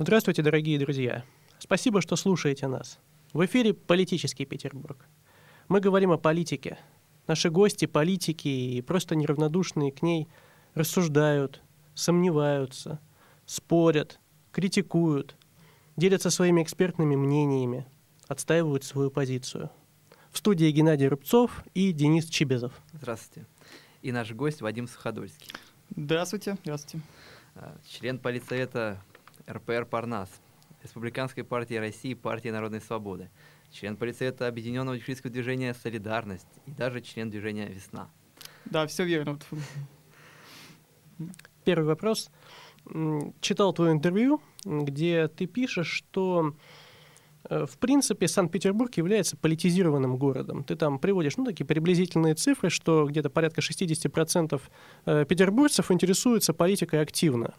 Здравствуйте, дорогие друзья. Спасибо, что слушаете нас. В эфире «Политический Петербург». Мы говорим о политике. Наши гости, политики и просто неравнодушные к ней рассуждают, сомневаются, спорят, критикуют, делятся своими экспертными мнениями, отстаивают свою позицию. В студии Геннадий Рубцов и Денис Чибезов. Здравствуйте. И наш гость Вадим Суходольский. Здравствуйте. Здравствуйте. А, член политсовета РПР «Парнас», Республиканской партии России, партии Народной Свободы, член политсовета Объединенного электрического движения «Солидарность» и даже член движения «Весна». Да, все верно. Первый вопрос. Читал твое интервью, где ты пишешь, что э, в принципе, Санкт-Петербург является политизированным городом. Ты там приводишь ну, такие приблизительные цифры, что где-то порядка 60% э, петербуржцев интересуются политикой активно.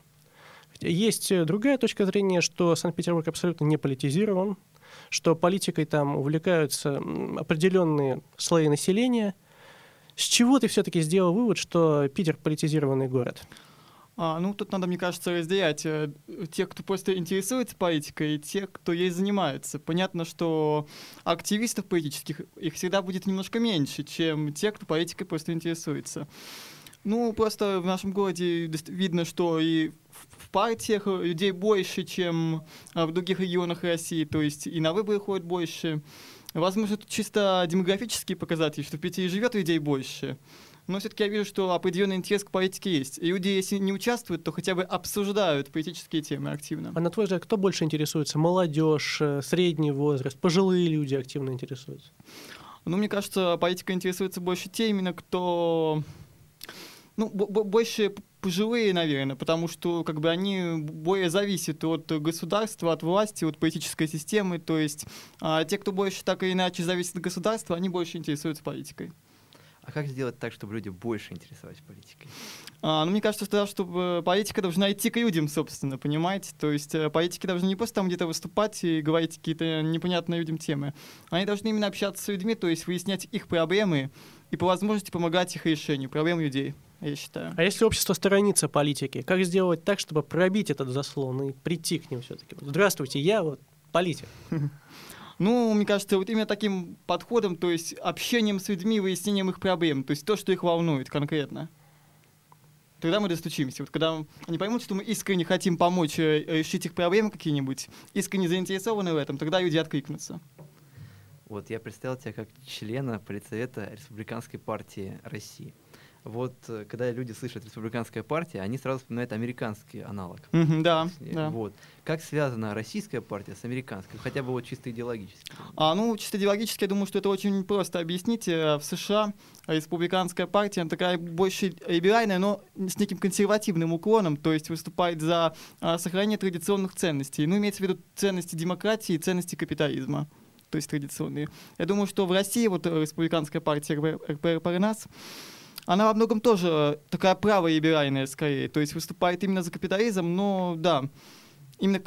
Есть э, другая точка зрения, что Санкт-Петербург абсолютно не политизирован, что политикой там увлекаются определенные слои населения. С чего ты все-таки сделал вывод, что Питер политизированный город? А, ну, тут надо, мне кажется, разделять э, тех, кто просто интересуется политикой, и тех, кто ей занимается. Понятно, что активистов политических их всегда будет немножко меньше, чем тех, кто политикой просто интересуется. Ну, просто в нашем городе видно, что и в партиях людей больше, чем а, в других регионах России, то есть и на выборы ходят больше. Возможно, это чисто демографические показатели, что в Питере живет людей больше. Но все-таки я вижу, что определенный интерес к политике есть. И люди, если не участвуют, то хотя бы обсуждают политические темы активно. А на твой взгляд, кто больше интересуется? Молодежь, э, средний возраст, пожилые люди активно интересуются? Ну, мне кажется, политика интересуется больше те именно, кто ну, больше пожилые, наверное, потому что как бы они более зависят от государства, от власти, от политической системы. То есть а, те, кто больше так или иначе зависит от государства, они больше интересуются политикой. А как сделать так, чтобы люди больше интересовались политикой? А, ну, мне кажется, что, чтобы политика должна идти к людям, собственно, понимаете? То есть э, политики должны не просто там где-то выступать и говорить какие-то непонятные людям темы. Они должны именно общаться с людьми, то есть выяснять их проблемы и по возможности помогать их решению проблем людей я считаю. А если общество сторонится политики, как сделать так, чтобы пробить этот заслон и прийти к ним все-таки? Здравствуйте, я вот политик. Ну, мне кажется, вот именно таким подходом, то есть общением с людьми, выяснением их проблем, то есть то, что их волнует конкретно. Тогда мы достучимся. Вот когда они поймут, что мы искренне хотим помочь э, решить их проблемы какие-нибудь, искренне заинтересованы в этом, тогда люди откликнутся. Вот я представил тебя как члена политсовета Республиканской партии России вот э, когда люди слышат республиканская партия, они сразу вспоминают американский аналог. Mm-hmm, да, да. Вот. Как связана российская партия с американской, хотя бы вот чисто идеологически? А, ну, чисто идеологически, я думаю, что это очень просто объяснить. Э, в США республиканская партия, такая больше либеральная, но с неким консервативным уклоном, то есть выступает за а, сохранение традиционных ценностей. Ну, имеется в виду ценности демократии и ценности капитализма то есть традиционные. Я думаю, что в России вот республиканская партия РПР-ПРНАС она во многом тоже такая праволиберальная скорее, то есть выступает именно за капитализм, но да, именно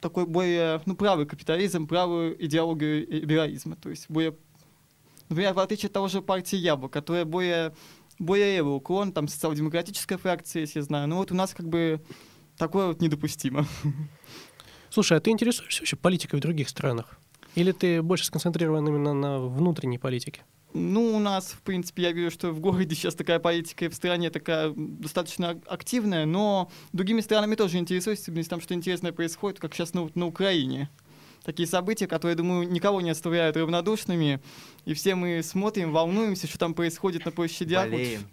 такой более, ну, правый капитализм, правую идеологию либерализма, то есть более, например, в отличие от того же партии Яблок, которая более, более левый уклон, там социал-демократическая фракция, если я знаю, но вот у нас как бы такое вот недопустимо. Слушай, а ты интересуешься вообще политикой в других странах? Или ты больше сконцентрирован именно на внутренней политике? Ну, у нас, в принципе, я вижу, что в городе сейчас такая политика и в стране такая достаточно активная, но другими странами тоже интересуюсь, если там что интересное происходит, как сейчас на, на Украине. Такие события, которые, думаю, никого не оставляют равнодушными, и все мы смотрим, волнуемся, что там происходит на площадях. Болеем.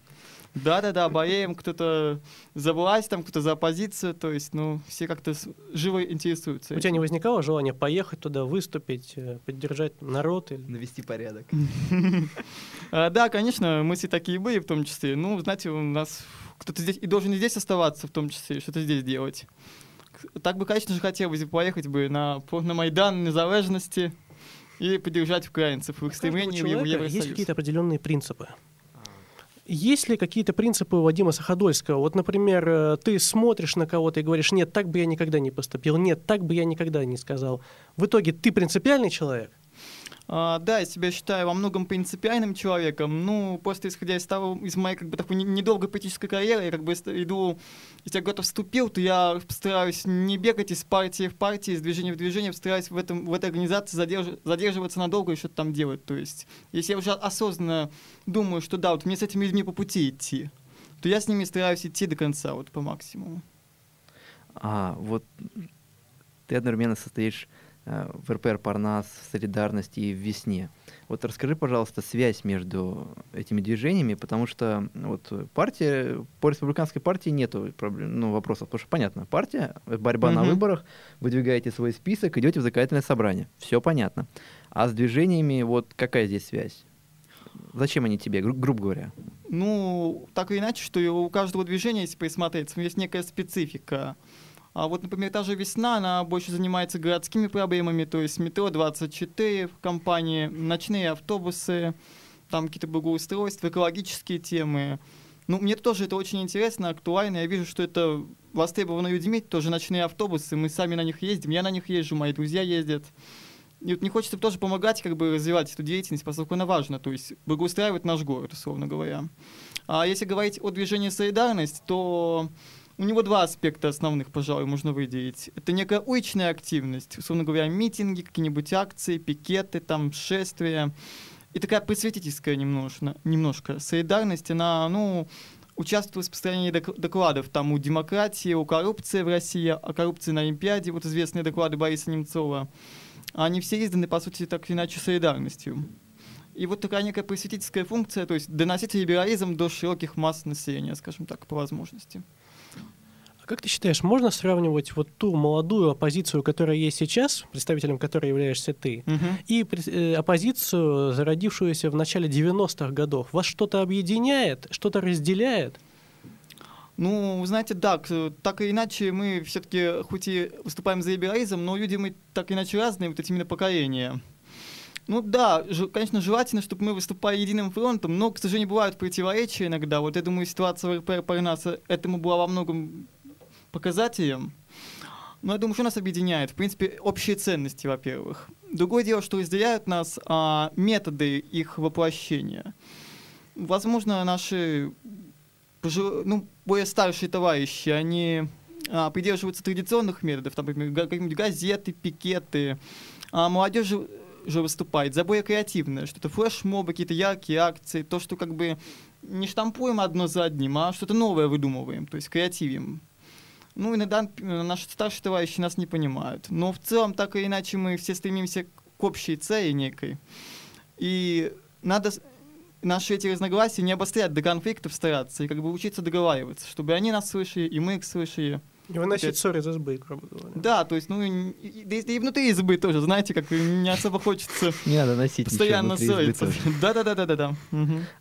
Да-да-да, болеем, кто-то за власть, там кто-то за оппозицию, то есть, ну, все как-то живо интересуются. У тебя не возникало желания поехать туда, выступить, э, поддержать народ? Или... Навести порядок. А, да, конечно, мысли такие были в том числе. Ну, знаете, у нас кто-то здесь и должен и здесь оставаться в том числе, что-то здесь делать. Так бы, конечно же, хотелось бы поехать бы на, на Майдан Незалежности и поддержать украинцев в их стремлении в Евросоюз. Есть какие-то определенные принципы. Есть ли какие-то принципы у Вадима Саходольского? Вот, например, э, ты смотришь на кого-то и говоришь, нет, так бы я никогда не поступил, нет, так бы я никогда не сказал. В итоге ты принципиальный человек? А, да, я себя считаю во многом принципиальным человеком, ну, просто исходя из того, из моей как бы такой недолгой политической карьеры, я как бы иду, если я куда-то вступил, то я стараюсь не бегать из партии в партии, из движения в движение, стараюсь в, этом, в этой организации задерж, задерживаться надолго и что-то там делать. То есть, если я уже осознанно думаю, что да, вот мне с этими людьми по пути идти, то я с ними стараюсь идти до конца, вот по максимуму. А, вот ты одновременно состоишь в РПР Парнас, в Солидарности и в Весне. Вот расскажи, пожалуйста, связь между этими движениями, потому что вот партия, по республиканской партии нету проблем, ну, вопросов, потому что понятно, партия, борьба угу. на выборах, выдвигаете свой список, идете в законодательное собрание, все понятно. А с движениями вот какая здесь связь? Зачем они тебе, гру- грубо говоря? Ну, так или иначе, что у каждого движения, если присмотреться, есть некая специфика. А вот, например, та же «Весна», она больше занимается городскими проблемами, то есть метро 24 в компании, ночные автобусы, там какие-то благоустройства, экологические темы. Ну, мне тоже это очень интересно, актуально. Я вижу, что это востребовано людьми, тоже ночные автобусы. Мы сами на них ездим, я на них езжу, мои друзья ездят. И вот мне хочется тоже помогать, как бы развивать эту деятельность, поскольку она важна, то есть благоустраивать наш город, условно говоря. А если говорить о движении «Солидарность», то у него два аспекта основных, пожалуй, можно выделить. Это некая уличная активность, условно говоря, митинги, какие-нибудь акции, пикеты, там, шествия. И такая просветительская немножко, немножко. Солидарность, она, ну, участвует в распространении докладов там у демократии, у коррупции в России, о коррупции на Олимпиаде, вот известные доклады Бориса Немцова. Они все изданы, по сути, так или иначе, солидарностью. И вот такая некая просветительская функция, то есть доносить либерализм до широких масс населения, скажем так, по возможности. А как ты считаешь, можно сравнивать вот ту молодую оппозицию, которая есть сейчас, представителем которой являешься ты, угу. и э, оппозицию, зародившуюся в начале 90-х годов? Вас что-то объединяет, что-то разделяет? Ну, знаете, да, так или иначе мы все-таки, хоть и выступаем за либерализм, но люди мы так или иначе разные, вот эти именно поколения. Ну да, конечно, желательно, чтобы мы выступали единым фронтом, но, к сожалению, бывают противоречия иногда. Вот я думаю, ситуация в РПР по нас этому была во многом показателем. Но я думаю, что нас объединяет, в принципе, общие ценности, во-первых. Другое дело, что разделяют нас а, методы их воплощения. Возможно, наши ну, более старшие товарищи, они а, придерживаются традиционных методов, там, например, газеты, пикеты. А молодежь же выступает за более креативное, что-то флешмобы, какие-то яркие акции, то, что как бы не штампуем одно за одним, а что-то новое выдумываем, то есть креативим. Ну, иногда наши старшие товарищи нас не понимают. Но в целом, так или иначе, мы все стремимся к общей цели некой. И надо наши эти разногласия не обострять до конфликтов стараться и как бы учиться договариваться, чтобы они нас слышали, и мы их слышали. И выносить ссоры из избы, грубо говоря. Да, то есть, ну, и, и, и внутри избы тоже, знаете, как не особо хочется не надо носить постоянно ссориться. Да-да-да-да-да.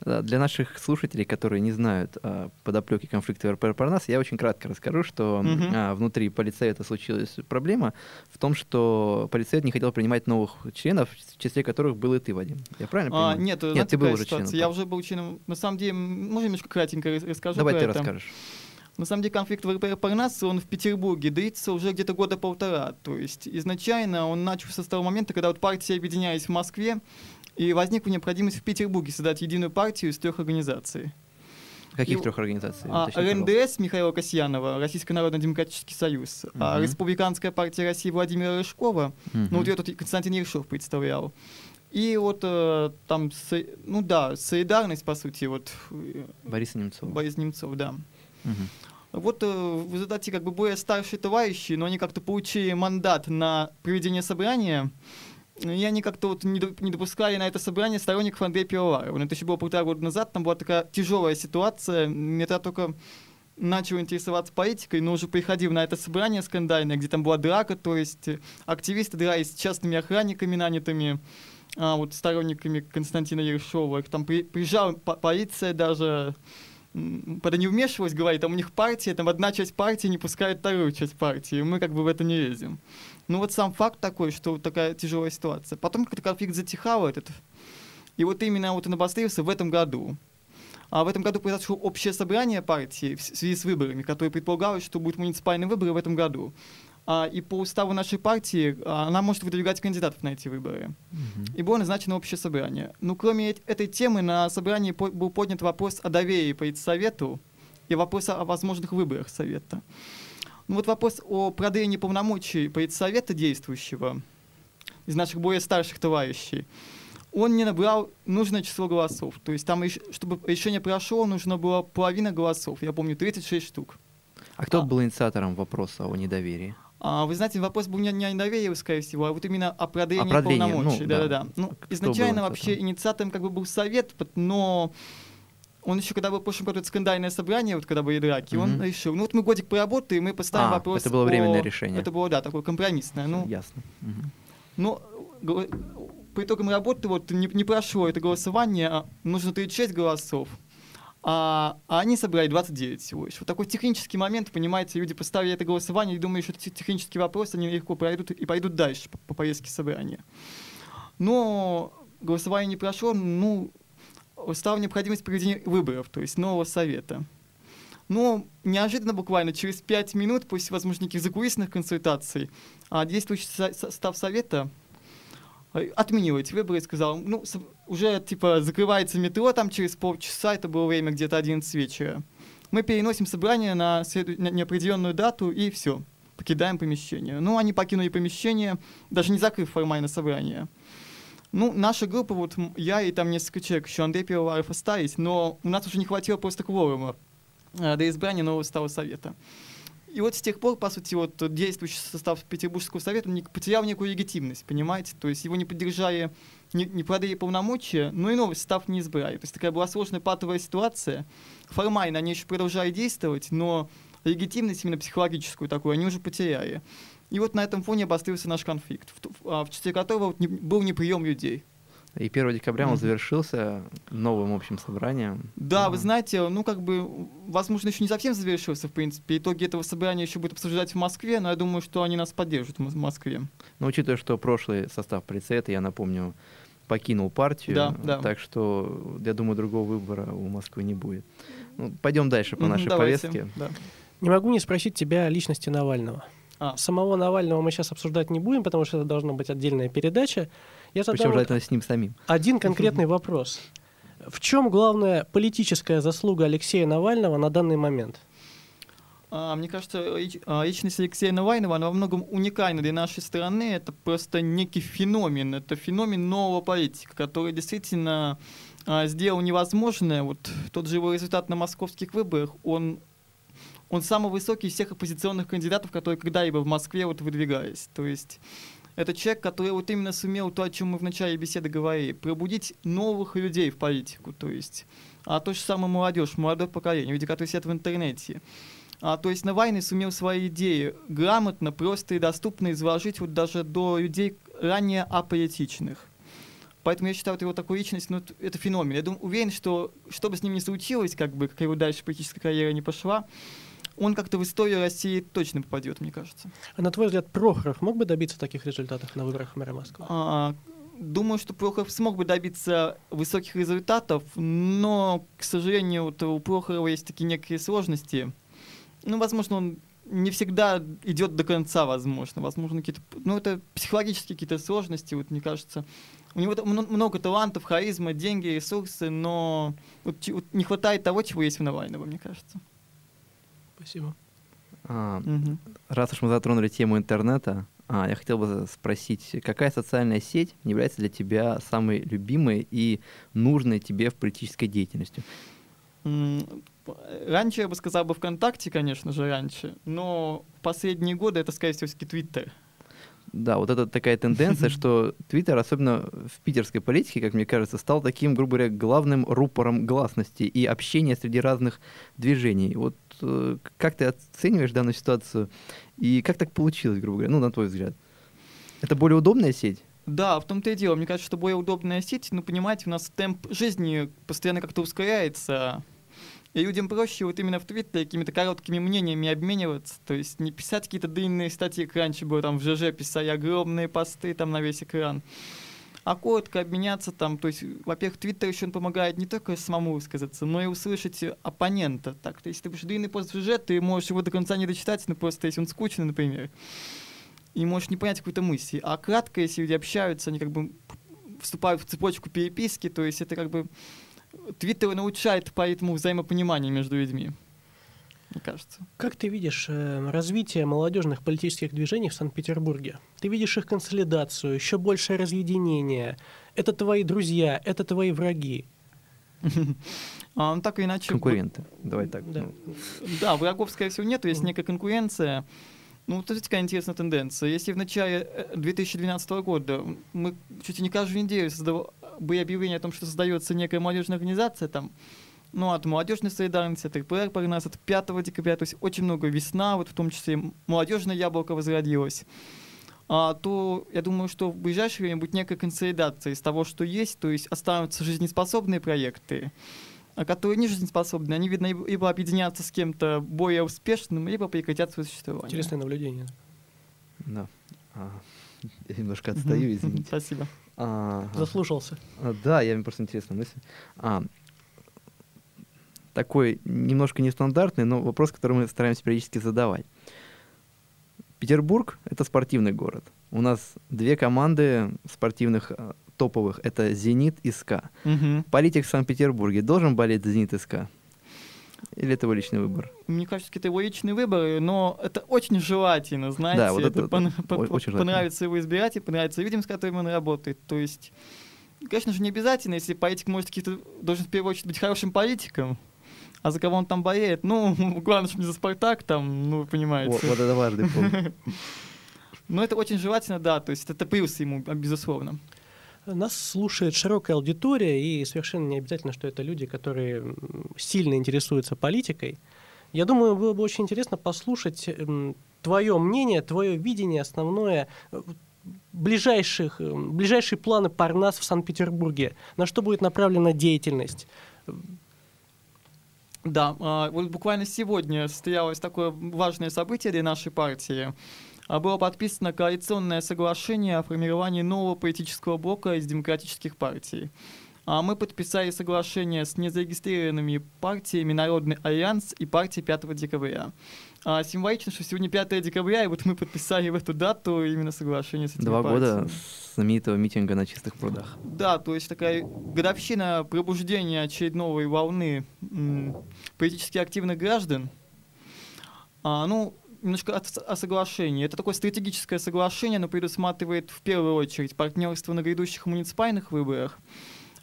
да. Для наших слушателей, которые не знают а, подоплеки конфликта РПР Парнас, я очень кратко расскажу, что угу. а, внутри полицейта случилась проблема в том, что полицейт не хотел принимать новых членов, в числе которых был и ты, Вадим. Я правильно а, понимаю? Нет, нет ты был уже членом. Я уже был членом. На самом деле, можно немножко кратенько расскажу Давай ты расскажешь. На самом деле конфликт в Парнасе, он в Петербурге длится уже где-то года полтора. То есть изначально он начался с того момента, когда вот партии объединялись в Москве, и возникла необходимость в Петербурге создать единую партию из трех организаций. Каких и, трех организаций? А, РНДС Михаила Касьянова, Российский народно-демократический союз, угу. а Республиканская партия России Владимира Рыжкова, угу. ну вот ее тут Константин Ершов представлял. И вот э, там, ну да, солидарность, по сути, вот... Э, Борис Немцов. Борис Немцов, да. Угу. Вот э, в результате как бы более старшие товарищи, но они как-то получили мандат на проведение собрания, и они как-то вот не, допускали на это собрание сторонников Андрея Пивоварова. Это еще было полтора года назад, там была такая тяжелая ситуация. Я только начал интересоваться политикой, но уже приходил на это собрание скандальное, где там была драка, то есть активисты дрались с частными охранниками нанятыми, а, вот сторонниками Константина Ершова. Их там при, приезжала полиция даже, когда не вмешивалась, говорит, там у них партия, там одна часть партии не пускает вторую часть партии, и мы как бы в это не лезем. Ну вот сам факт такой, что такая тяжелая ситуация. Потом как-то конфликт затихал этот, и вот именно вот он обострился в этом году. А в этом году произошло общее собрание партии в связи с выборами, которое предполагалось, что будут муниципальные выборы в этом году. А, и по уставу нашей партии а, она может выдвигать кандидатов на эти выборы. И было назначено общее собрание. Но кроме эт- этой темы на собрании по- был поднят вопрос о доверии политсовету и вопрос о возможных выборах совета. Ну вот вопрос о продлении полномочий политсовета действующего из наших более старших товарищей, он не набрал нужное число голосов. То есть там, чтобы решение прошло, нужно было половина голосов. Я помню, 36 штук. А кто А. был инициатором вопроса о недоверии? А, вы знаете, вопрос был не, не о недоверии, скорее всего, а вот именно о продлении О продлении, полномочий. ну, да. Ну, Кто был изначально вообще инициатором? как бы был совет, но он еще, когда был в прошлом году это скандальное собрание, вот когда были драки, он Мгм. решил, ну вот мы годик поработаем, мы поставим А, вопрос это было временное о- решение. Это было, да, такое компромиссное. Ну, Ясно. Ну, го- по итогам работы вот не, не прошло это голосование, а нужно 36 голосов, а, а они собрали 29 всего лишь. Вот такой технический момент, понимаете, люди поставили это голосование и думают, что это те- технический вопрос, они легко пройдут и пойдут дальше по, по повестке собрания. Но голосование не прошло, ну, стала необходимость проведения выборов, то есть нового совета. Но неожиданно, буквально через пять минут, после, возможно, неких закулисных консультаций, а действующий со- состав совета э, отменил эти выборы и сказал, ну, уже, типа, закрывается метро там через полчаса, это было время где-то 11 вечера. Мы переносим собрание на, следу- на неопределенную дату и все, покидаем помещение. Ну, они покинули помещение, даже не закрыв формально собрание. Ну, наша группа, вот я и там несколько человек, еще Андрей Пивоваров остались, но у нас уже не хватило просто кворума э, до избрания нового состава совета. И вот с тех пор, по сути, вот действующий состав Петербургского совета не- потерял некую легитимность, понимаете? То есть его не поддержали, не, не продали полномочия, но и новый состав не избрали. То есть такая была сложная патовая ситуация. Формально они еще продолжали действовать, но легитимность именно психологическую такую они уже потеряли. И вот на этом фоне обострился наш конфликт, в, ту- а, в числе которого был неприем людей. И 1 декабря он завершился новым общим собранием. Да, вы знаете, ну как бы, возможно, еще не совсем завершился, в принципе. Итоги этого собрания еще будут обсуждать в Москве, но я думаю, что они нас поддержат в Мос- Москве. Но учитывая, что прошлый состав предсовета, я напомню, покинул партию, Да, да. так что, я думаю, другого выбора у Москвы не будет. Ну, пойдем дальше по нашей давайте, повестке. да. Не могу не спросить тебя о личности Навального. А. Самого Навального мы сейчас обсуждать не будем, потому что это должна быть отдельная передача. Я задам Причем вот желательно с ним самим. один конкретный вопрос. В чем главная политическая заслуга Алексея Навального на данный момент? А, мне кажется, а, личность Алексея Навального, она во многом уникальна для нашей страны. Это просто некий феномен. Это феномен нового политика, который действительно а, сделал невозможное. Вот тот же его результат на московских выборах, он, он самый высокий из всех оппозиционных кандидатов, которые когда-либо в Москве вот выдвигались. То есть это человек, который вот именно сумел то, о чем мы в начале беседы говорили, пробудить новых людей в политику. То есть а то же самое молодежь, молодое поколение, люди, которые сидят в интернете. А, то есть Навальный сумел свои идеи грамотно, просто и доступно изложить вот даже до людей ранее аполитичных. Поэтому я считаю, вот его такую личность, ну, это феномен. Я думаю, уверен, что что бы с ним ни случилось, как бы, как его дальше политическая карьера не пошла, он как-то в историю России точно попадет, мне кажется. А на твой взгляд, Прохоров мог бы добиться таких результатов на выборах мэра Москвы? А, думаю, что Прохоров смог бы добиться высоких результатов, но, к сожалению, вот у Прохорова есть такие некие сложности. Ну, возможно, он не всегда идет до конца, возможно. Возможно, какие-то, ну, это психологические какие-то сложности, вот мне кажется. У него много талантов, харизма, деньги, ресурсы, но вот вот не хватает того, чего есть у Навального, мне кажется. Спасибо. А, Мгм. раз уж мы затронули тему интернета, а, я хотел бы спросить, какая социальная сеть является для тебя самой любимой и нужной тебе в политической деятельности? Раньше я бы сказал бы ВКонтакте, конечно же, раньше, но в последние годы это, скорее всего, все-таки Твиттер. Да, вот это такая тенденция, что Твиттер, особенно в питерской политике, как мне кажется, стал таким, грубо говоря, главным рупором гласности и общения среди разных движений. Вот как ты оцениваешь данную ситуацию и как так получилось, грубо говоря, ну, на твой взгляд? Это более удобная сеть? Да, в том-то и дело. Мне кажется, что более удобная сеть, ну, понимаете, у нас темп жизни постоянно как-то ускоряется, и людям проще вот именно в Твиттере какими-то короткими мнениями обмениваться, то есть не писать какие-то длинные статьи, как раньше было там в ЖЖ писали огромные посты там на весь экран. А коротко обменяться там, то есть, во-первых, Твиттер еще он помогает не только самому высказаться, но и услышать оппонента. Так, то есть, ты пишешь длинный пост сюжет, ты можешь его до конца не дочитать, но просто если он скучный, например, и можешь не понять какую-то мысль. А кратко, если люди общаются, они как бы вступают в цепочку переписки, то есть это как бы Твиттер научает по этому взаимопониманию между людьми мне кажется. Как ты видишь э, развитие молодежных политических движений в Санкт-Петербурге? Ты видишь их консолидацию, еще большее разъединение. Это твои друзья, это твои враги. А, ну, так или иначе... Конкуренты, давай так. Да, ну. да врагов, скорее всего, нет, есть некая конкуренция. Ну, вот это такая интересная тенденция. Если в начале 2012 э, года мы чуть ли не каждую неделю создав... были объявления о том, что создается некая молодежная организация, там, ну, от молодежной солидарности, от РПР нас, от 5 декабря, то есть очень много весна, вот в том числе молодежное яблоко возродилось, а, то я думаю, что в ближайшее время будет некая консолидация из того, что есть, то есть останутся жизнеспособные проекты, а которые не жизнеспособны, они, видно, либо объединятся с кем-то более успешным, либо прекратят свое существование. Интересное наблюдение. Да. А, я немножко отстаю, извините. Спасибо. А, Заслушался. А, да, я мне просто интересная мысль. А, такой немножко нестандартный, но вопрос, который мы стараемся периодически задавать. Петербург — это спортивный город. У нас две команды спортивных э, топовых — это «Зенит» и «СКА». Угу. Политик в Санкт-Петербурге должен болеть «Зенит» и «СКА»? Или это его личный выбор? Мне кажется, это его личный выбор, но это очень желательно, знаете. Да, вот это, это пон- по- очень понравится его избиратель, понравится людям, с которыми он работает. То есть, конечно же, не обязательно, если политик может каких-то должен в первую очередь быть хорошим политиком, а за кого он там болеет? Ну, главное, что не за Спартак там, ну, вы понимаете. Вот, вот это важный пункт. Но это очень желательно, да, то есть это плюс ему, безусловно. Нас слушает широкая аудитория, и совершенно не обязательно, что это люди, которые сильно интересуются политикой. Я думаю, было бы очень интересно послушать твое мнение, твое видение основное э, ближайших, ближайшие планы Парнас в Санкт-Петербурге, на что будет направлена деятельность, да, а, вот буквально сегодня состоялось такое важное событие для нашей партии. А, было подписано коалиционное соглашение о формировании нового политического блока из демократических партий. А мы подписали соглашение с незарегистрированными партиями Народный альянс и партией 5 декабря. А, символично, что сегодня 5 декабря, и вот мы подписали в эту дату именно соглашение с этими Два партиями. года знаменитого митинга на чистых прудах. Да, то есть такая годовщина пробуждения очередной волны политически активных граждан. А, ну, немножко о, о соглашении. Это такое стратегическое соглашение, оно предусматривает в первую очередь партнерство на грядущих муниципальных выборах,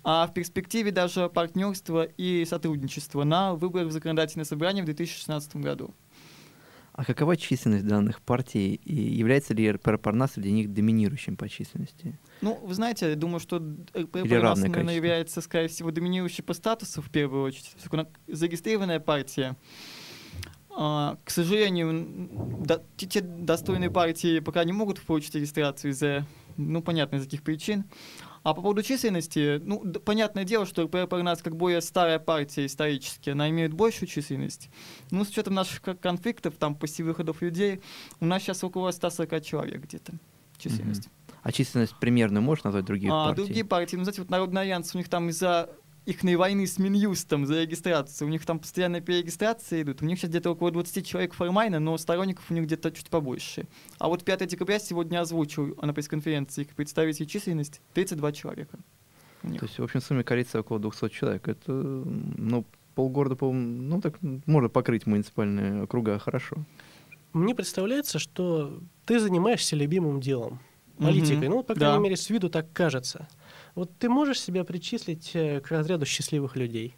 а в перспективе даже партнерство и сотрудничество на выборах в законодательное собрание в 2016 году. А какова численность данных партий и является ли РПР Парнас среди них доминирующим по численности? Ну, вы знаете, я думаю, что РПР Парнас, наверное, является, скорее всего, доминирующей по статусу в первую очередь. Зарегистрированная партия. А, к сожалению, до, те достойные партии пока не могут получить регистрацию из-за, ну, понятно, из каких причин. А по поводу численности, ну, понятное дело, что РПР у нас как более старая партия исторически, она имеет большую численность. Ну, с учетом наших конфликтов, там, почти выходов людей, у нас сейчас около 140 человек где-то численность. Mm-hmm. А численность примерно можешь назвать других а, партий? Другие партии, ну, знаете, вот Народный альянс, у них там из-за их войны с Минюстом за регистрацию. У них там постоянные перерегистрации идут. У них сейчас где-то около 20 человек формально, но сторонников у них где-то чуть побольше. А вот 5 декабря сегодня озвучил на пресс-конференции их представитель численность 32 человека. То есть, в общем, в сумме коалиция около 200 человек. Это, ну, полгорода, по ну, так можно покрыть муниципальные округа хорошо. Мне представляется, что ты занимаешься любимым делом, политикой. Mm-hmm. Ну, по крайней да. мере, с виду так кажется. Вот ты можешь себя причислить э, к разряду счастливых людей?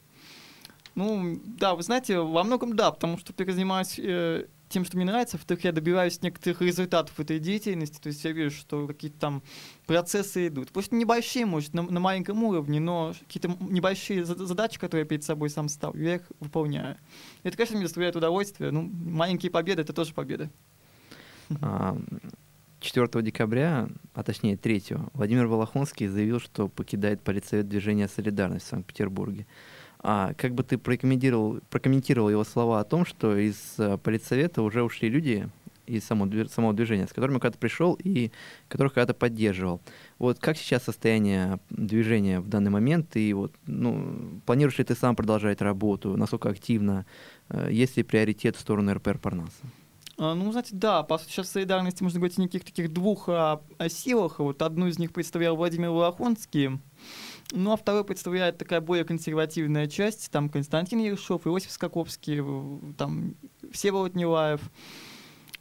Ну, да, вы знаете, во многом да, потому что я занимаюсь э, тем, что мне нравится, во-вторых, я добиваюсь некоторых результатов этой деятельности, то есть я вижу, что какие-то там процессы идут. Пусть небольшие, может, на, на маленьком уровне, но какие-то небольшие задачи, которые я перед собой сам ставлю, я их выполняю. Это, конечно, мне доставляет удовольствие. Ну, маленькие победы — это тоже победы. 4 декабря, а точнее 3, Владимир Волохонский заявил, что покидает политсовет движения «Солидарность» в Санкт-Петербурге. А как бы ты прокомментировал, прокомментировал его слова о том, что из uh, политсовета уже ушли люди, из самого движения, с которыми когда-то пришел и которых когда-то поддерживал. Вот как сейчас состояние движения в данный момент, и вот, ну, планируешь ли ты сам продолжать работу, насколько активно, э, есть ли приоритет в сторону РПР Парнаса? А, Ну, знаете, да, по сути, сейчас в солидарности можно говорить о неких таких двух а, а, силах. Вот одну из них представлял Владимир Волохонский, ну, а второй представляет такая более консервативная часть, там Константин Ершов, Иосиф Скаковский, там Всеволод Нилаев.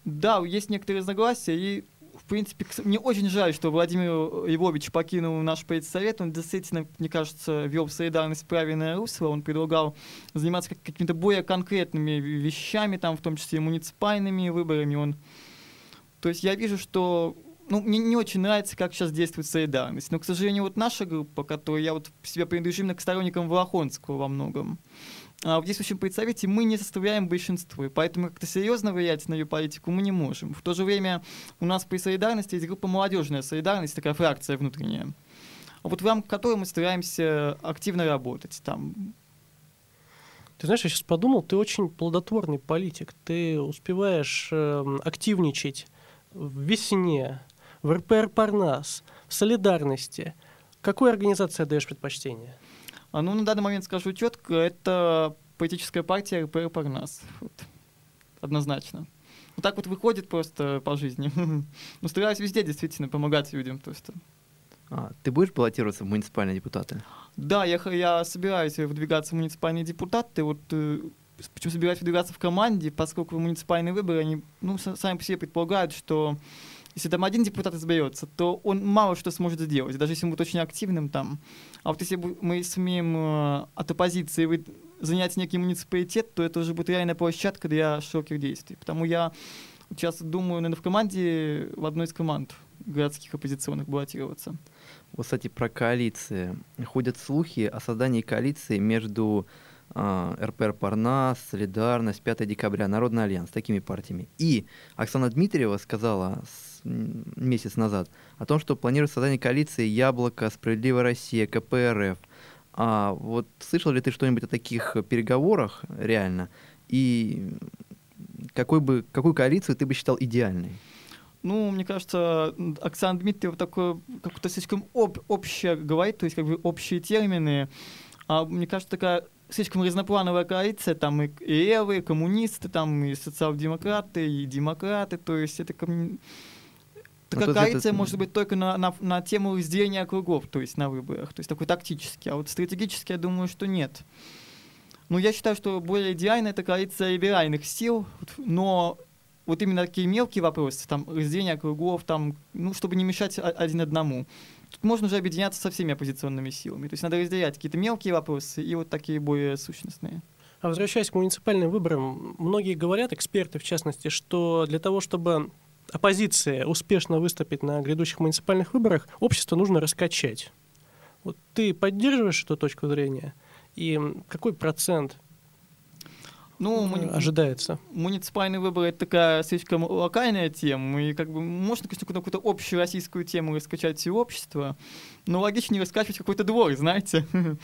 Да, есть некоторые разногласия, и, принципе, мне очень жаль, что Владимир Львович покинул наш предсовет. Он действительно, мне кажется, вел солидарность правильное русло. Он предлагал заниматься как- какими-то более конкретными вещами, там, в том числе муниципальными выборами. Он... То есть я вижу, что ну, мне не очень нравится, как сейчас действует солидарность. Но, к сожалению, вот наша группа, которая я вот себя принадлежу именно к сторонникам Волохонского во многом, а в действующем предсовете мы не составляем большинство, и поэтому как-то серьезно влиять на ее политику мы не можем. В то же время у нас при солидарности есть группа молодежная солидарность, такая фракция внутренняя, вот в рамках которой мы стараемся активно работать. Там Ты знаешь, я сейчас подумал, ты очень плодотворный политик. Ты успеваешь эм, активничать в весне, в РПР Парнас, в солидарности. Какой организации отдаешь предпочтение? А, Ну, на данный момент скажу четко, это политическая партия РПР Парнас. Вот. Однозначно. Вот так вот выходит просто по жизни. Но стараюсь везде действительно помогать людям. Просто. А, ты будешь баллотироваться в муниципальные депутаты? Да, я, я собираюсь выдвигаться в муниципальные депутаты. Вот, э, причем собираюсь выдвигаться в команде, поскольку муниципальные выборы, они ну, сами по себе предполагают, что если там один депутат изберется, то он мало что сможет сделать, даже если он будет очень активным там. А вот если мы сумеем э, от оппозиции вы- занять некий муниципалитет, то это уже будет реальная площадка для широких действий. Потому я сейчас думаю, наверное, в команде, в одной из команд городских оппозиционных баллотироваться. Вот, кстати, про коалиции. Ходят слухи о создании коалиции между а, РПР Парнас, Солидарность, 5 декабря, Народный альянс, такими партиями. И Оксана Дмитриева сказала с- месяц назад о том, что планирует создание коалиции Яблоко, Справедливая Россия, КПРФ. А вот слышал ли ты что-нибудь о таких переговорах реально? И какой бы, какую коалицию ты бы считал идеальной? Ну, мне кажется, Оксана Дмитриева такое как-то слишком об, общее говорит, то есть как бы общие термины. А мне кажется, такая слишком разноплановая коалиция, там и, и левые, и коммунисты, там и социал-демократы, и демократы, то есть это комму- Такая взгляд, коалиция это- может быть только на, на, на тему разделения округов, то есть на выборах, то есть такой тактический. А вот стратегически я думаю, что нет. Ну, я считаю, что более идеально это коалиция либеральных сил, вот, но вот именно такие мелкие вопросы, там, разделение округов, там, ну, чтобы не мешать один одному. Тут можно уже объединяться со всеми оппозиционными силами. То есть надо разделять какие-то мелкие вопросы и вот такие более сущностные. А возвращаясь к муниципальным выборам, многие говорят, эксперты в частности, что для того, чтобы оппозиция успешно выступить на грядущих муниципальных выборах, общество нужно раскачать. Вот ты поддерживаешь эту точку зрения? И какой процент Ну, муни- ожидается? муниципальные выборы это такая слишком локальная тема, и как бы можно, конечно, какую-то, общую российскую тему раскачать все общество, но логичнее раскачивать какой-то двор, знаете.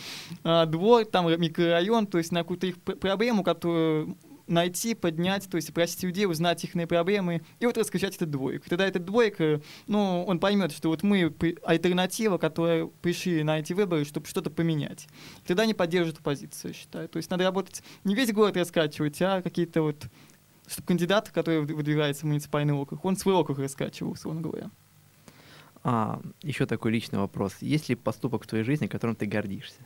А, Двор, там микрорайон, то есть на какую-то их пр- проблему, которую найти, поднять, то есть просить людей, узнать их проблемы, и вот раскачать этот дворик. Тогда этот дворик, э, ну, он поймет, что вот мы альтернатива, которая пришли на эти выборы, чтобы что-то поменять. Тогда они поддержат оппозицию, считаю. То есть надо работать, не весь город раскачивать, а какие-то вот чтобы кандидат, который выд- выдвигается в муниципальный округ, он свой округ раскачивал, условно говоря. А, еще такой личный вопрос. Есть ли поступок в твоей жизни, которым ты гордишься?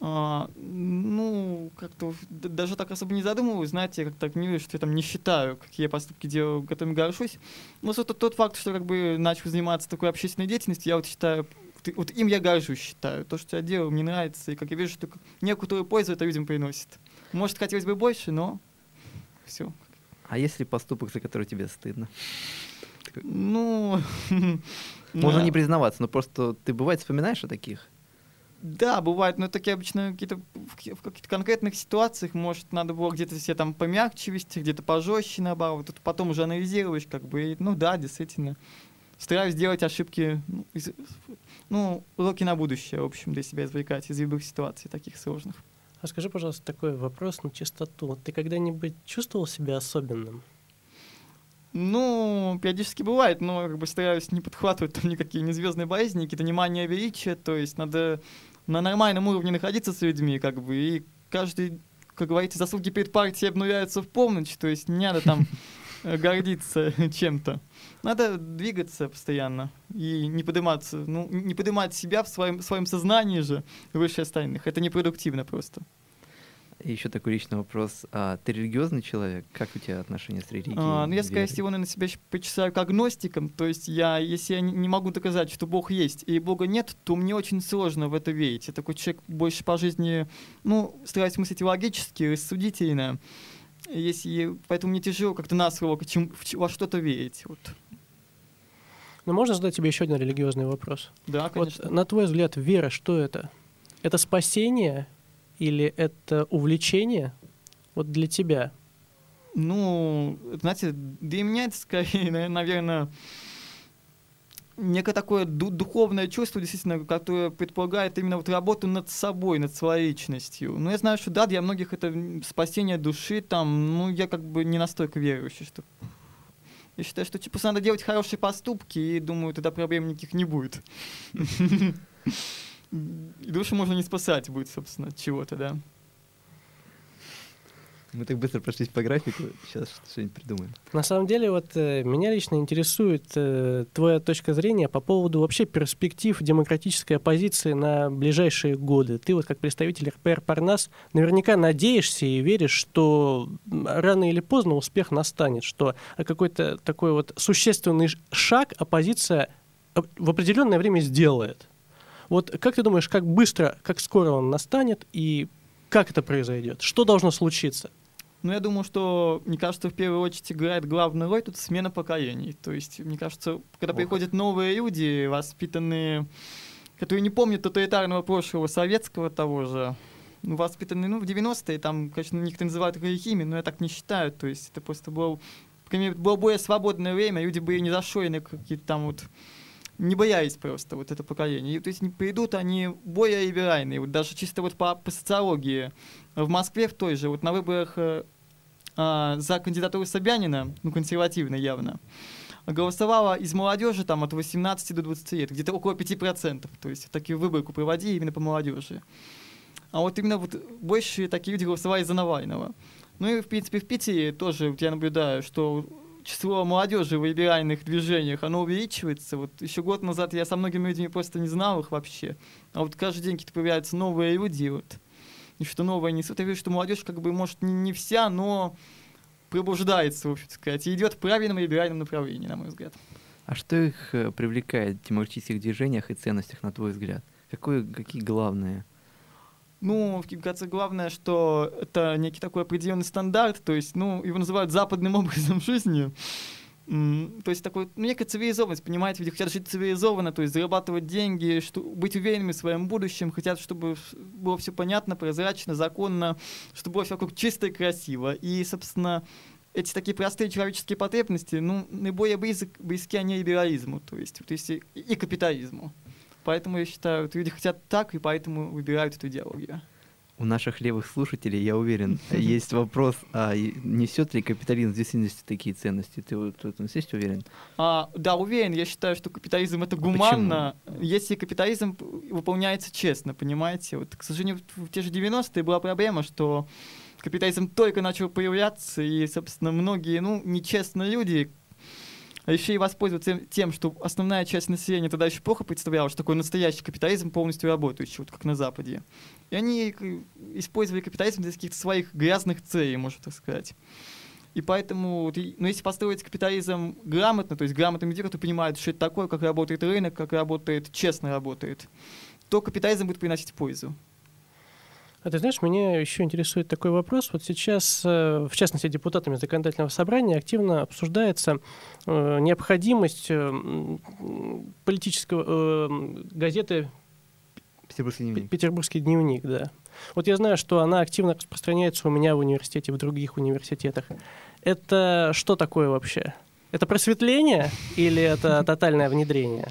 А, ну, как-то даже так особо не задумываюсь, знаете, я как-то так не вижу, что я там не считаю, какие поступки делаю, которыми горжусь. Но вот тот, факт, что как бы начал заниматься такой общественной деятельностью, я вот считаю, вот, им я горжусь, считаю. То, что я делаю, мне нравится, и как я вижу, что некоторую пользу это людям приносит. Может, хотелось бы больше, но все. А есть ли поступок, за который тебе стыдно? Ну, Можно не признаваться, но просто ты бывает вспоминаешь о таких? Да, бывает, но такие обычно какие-то в ки- в каких-то конкретных ситуациях, может, надо было где-то себя там помягче вести, где-то пожестче, наоборот. Тут потом уже анализируешь, как бы, и, ну да, действительно. Стараюсь делать ошибки, ну, из- ну, уроки на будущее, в общем, для себя извлекать из любых ситуаций таких сложных. А скажи, пожалуйста, такой вопрос на чистоту. Ты когда-нибудь чувствовал себя особенным? Ну, периодически бывает, но как бы стараюсь не подхватывать там никакие не звездные болезни, какие-то не мания величия, то есть надо на нормальном уровне находиться с людьми, как бы, и каждый, как говорится, заслуги перед партией обнуляются в полночь, то есть не надо там э, гордиться чем-то. Надо двигаться постоянно и не подниматься, ну, не поднимать себя в своем, в своем сознании же выше остальных. Это непродуктивно просто. Еще такой личный вопрос. А, ты религиозный человек? Как у тебя отношения с религией? А, ну, я, скорее всего, на себя почитаю как агностиком. То есть я, если я не могу доказать, что Бог есть и Бога нет, то мне очень сложно в это верить. Я такой человек больше по жизни, ну, стараюсь мыслить логически, рассудительно. Если, поэтому мне тяжело как-то на слово чем, во что-то верить. Вот. Ну, можно задать тебе еще один религиозный вопрос? Да, конечно. Вот, на твой взгляд, вера, что это? Это спасение или это увлечение вот для тебя? Ну, знаете, для меня это скорее, наверное, некое такое духовное чувство, действительно, которое предполагает именно вот работу над собой, над своей личностью. Но я знаю, что да, для многих это спасение души, там, ну, я как бы не настолько верующий, что... Я считаю, что типа надо делать хорошие поступки, и думаю, тогда проблем никаких не будет. И душу можно не спасать будет, собственно, от чего-то, да. Мы так быстро прошлись по графику, сейчас что-нибудь придумаем. На самом деле, вот э, меня лично интересует э, твоя точка зрения по поводу вообще перспектив демократической оппозиции на ближайшие годы. Ты вот как представитель РПР Парнас наверняка надеешься и веришь, что рано или поздно успех настанет, что какой-то такой вот существенный шаг оппозиция в определенное время сделает. Вот как ты думаешь, как быстро, как скоро он настанет и как это произойдет? Что должно случиться? Ну, я думаю, что, мне кажется, в первую очередь играет главную роль тут смена поколений. То есть, мне кажется, когда Ох. приходят новые люди, воспитанные, которые не помнят тоталитарного прошлого советского того же, ну, воспитанные, ну, в 90-е, там, конечно, никто называют их но я так не считаю. То есть, это просто было, было более свободное время, люди были не зашорены какие-то там вот не боялись просто вот это поколение. И, то есть придут они более либеральные, вот даже чисто вот по, по социологии. В Москве в той же, вот на выборах э, э, за кандидатуру Собянина, ну консервативно явно, голосовало из молодежи там от 18 до 20 лет, где-то около 5%. То есть такие выборку проводили именно по молодежи. А вот именно вот больше такие люди голосовали за Навального. Ну и, в принципе, в Питере тоже вот я наблюдаю, что число молодежи в либеральных движениях, оно увеличивается. Вот еще год назад я со многими людьми просто не знал их вообще. А вот каждый день какие-то появляются новые люди, вот, и что новое несут. Я вижу, что молодежь как бы, может, не, не вся, но пробуждается, в общем сказать, и идет в правильном либеральном направлении, на мой взгляд. А что их э, привлекает в демократических движениях и ценностях, на твой взгляд? Какое, какие главные? Ну, мне кажется, главное, что это некий такой определенный стандарт, то есть, ну, его называют западным образом жизни. То есть такой, ну, некая цивилизованность, понимаете, люди хотят жить цивилизованно, то есть зарабатывать деньги, что, быть уверенными в своем будущем, хотят, чтобы было все понятно, прозрачно, законно, чтобы было все вокруг чисто и красиво. И, собственно, эти такие простые человеческие потребности, ну, наиболее близок, близки они либерализму, то есть, вот если, и капитализму. Поэтому я считаю, люди хотят так, и поэтому выбирают эту идеологию. У наших левых слушателей, я уверен, есть вопрос, а несет ли капитализм в действительности такие ценности? Ты вот в этом есть уверен? А, да, уверен. Я считаю, что капитализм это гуманно, Почему? если капитализм выполняется честно, понимаете? Вот, к сожалению, в те же 90-е была проблема, что капитализм только начал появляться, и, собственно, многие, ну, нечестные люди, еще и воспользоваться тем, что основная часть населения тогда еще плохо представляла, что такой настоящий капитализм полностью работающий, вот как на Западе. И они использовали капитализм для каких-то своих грязных целей, можно так сказать. И поэтому, ну, если построить капитализм грамотно, то есть грамотным людей, кто понимает, что это такое, как работает рынок, как работает, честно работает, то капитализм будет приносить пользу. А ты знаешь, меня еще интересует такой вопрос. Вот сейчас, э, в частности, депутатами законодательного собрания активно обсуждается э, необходимость э, политического газеты Петербургский дневник. Петербургский дневник, да. Вот я знаю, что она активно распространяется у меня в университете, в других университетах. Это что такое вообще? Это просветление или это тотальное внедрение?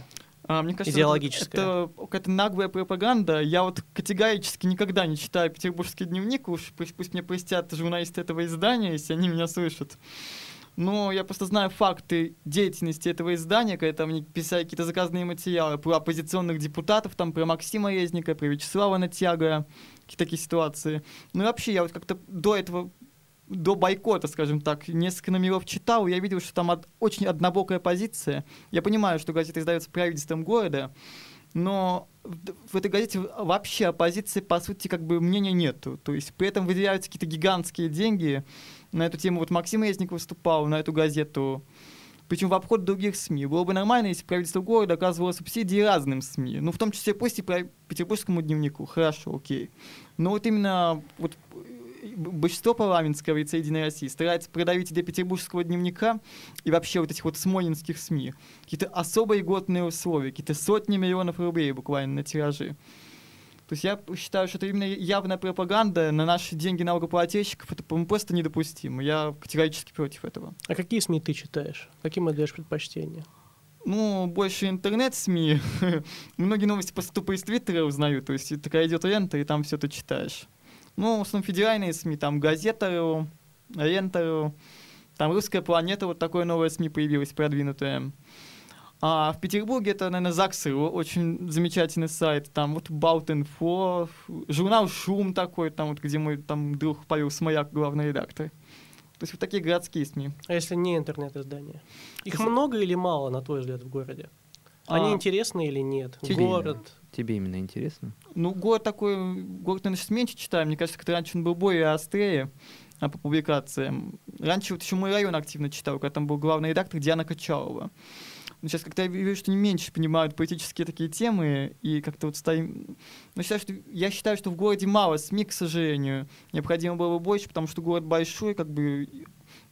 А, мне кажется, идеологическая. Это, это какая-то наглая пропаганда. Я вот категорически никогда не читаю петербургский дневник, уж пусть, пусть мне простят журналисты этого издания, если они меня слышат. Но я просто знаю факты деятельности этого издания, когда там писали какие-то заказные материалы про оппозиционных депутатов, там про Максима Резника, про Вячеслава Натяга, какие-то такие ситуации. Ну и вообще, я вот как-то до этого до бойкота, скажем так, несколько номеров читал, я видел, что там очень однобокая позиция. Я понимаю, что газета издается правительством города, но в, этой газете вообще оппозиции, по сути, как бы мнения нету. То есть при этом выделяются какие-то гигантские деньги. На эту тему вот Максим Резник выступал, на эту газету. Причем в обход других СМИ. Было бы нормально, если правительство города оказывало субсидии разным СМИ. Ну, в том числе пусть и Петербургскому дневнику. Хорошо, окей. Но вот именно вот большинство парламентского в лице Единой России старается продавить идею петербургского дневника и вообще вот этих вот смолинских СМИ. Какие-то особо льготные условия, какие-то сотни миллионов рублей буквально на тиражи. То есть я считаю, что это именно явная пропаганда на наши деньги налогоплательщиков. Это просто недопустимо. Я категорически против этого. А какие СМИ ты читаешь? Каким отдаешь предпочтение? Ну, больше интернет-СМИ. Многие новости просто тупо из Твиттера узнаю. То есть такая идет лента, и там все ты читаешь. Ну, в основном федеральные СМИ, там газета, лента, там русская планета, вот такое новое СМИ появилось, продвинутое. А в Петербурге это, наверное, ЗАГСы, очень замечательный сайт. Там вот Балтинфо, журнал «Шум» такой, там вот, где мой там друг Павел Смояк, главный редактор. То есть вот такие городские СМИ. А если не интернет-издания? Их много или мало, на твой взгляд, в городе? Они а... интересны или нет? Тебе Город. Тебе именно интересно? Ну, город такой, город, наверное, сейчас меньше читаю. Мне кажется, как раньше он был более острее а, по публикациям. Раньше вот еще мой район активно читал, когда там был главный редактор Диана Качалова. Но сейчас как-то я вижу, что не меньше понимают политические такие темы, и как-то вот стоим... Но считаю, что... я считаю, что в городе мало СМИ, к сожалению. Необходимо было бы больше, потому что город большой, как бы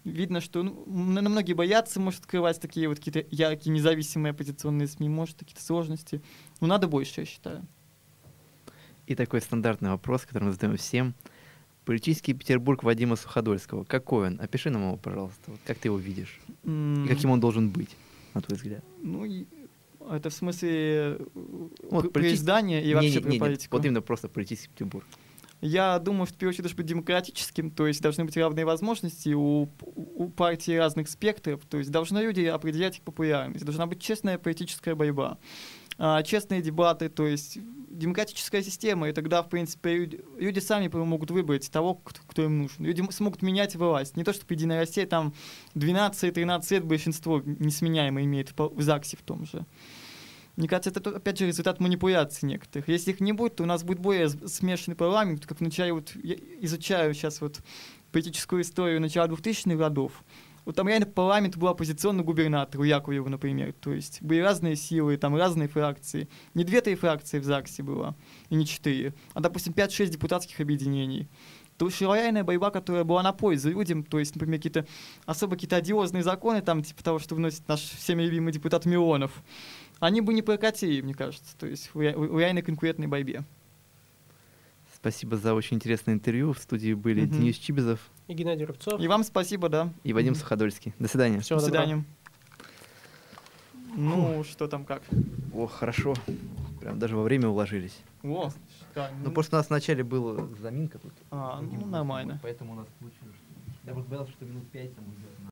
видно, что ну, многие боятся, может, открывать такие вот какие-то яркие, независимые оппозиционные СМИ, может, какие-то сложности. Но надо больше, я считаю. И такой стандартный вопрос, который мы задаем всем. Политический Петербург Вадима Суходольского. Какой он? Опиши нам его, пожалуйста. Вот как ты его видишь? Mm. И каким он должен быть, на твой взгляд? Ну, это в смысле вот, при издании и не, вообще не, не, политику? Вот именно просто политический Петербург. Я думаю, что в первую очередь должен быть демократическим, то есть должны быть равные возможности у, у партий разных спектров, то есть должны люди определять их популярность, должна быть честная политическая борьба, а, честные дебаты, то есть демократическая система, и тогда, в принципе, люди, люди сами могут выбрать того, кто, кто им нужен. Люди смогут менять власть. Не то, что Единая Россия там 12-13 лет большинство несменяемо имеет в ЗАГСе в том же. Мне кажется, это, опять же, результат манипуляций некоторых. Если их не будет, то у нас будет более смешанный парламент, как в начале, вот, я изучаю сейчас вот политическую историю начала 2000-х годов. Вот там реально парламент был оппозиционный губернатор, у Яковлева, например. То есть были разные силы, там разные фракции. Не две-три фракции в ЗАГСе было, и не четыре, а, допустим, 5-6 депутатских объединений. То лояльная борьба, которая была на пользу людям, то есть, например, какие-то особо какие-то одиозные законы, там, типа того, что вносит наш всеми любимый депутат Милонов, они бы не прокатили, мне кажется, то есть в, в реальной конкурентной борьбе. Спасибо за очень интересное интервью. В студии были mm-hmm. Денис Чибизов и Геннадий Рубцов. И вам спасибо, да. И Вадим mm-hmm. Суходольский. До свидания. Всего До свидания. Ну, Фух. что там как? О, хорошо. Прям даже во время уложились. О, шикарно. Ну, просто у нас вначале была заминка тут. А, ну, нормально. Поэтому у нас получилось, что... Я бы боялся, что минут пять там идет.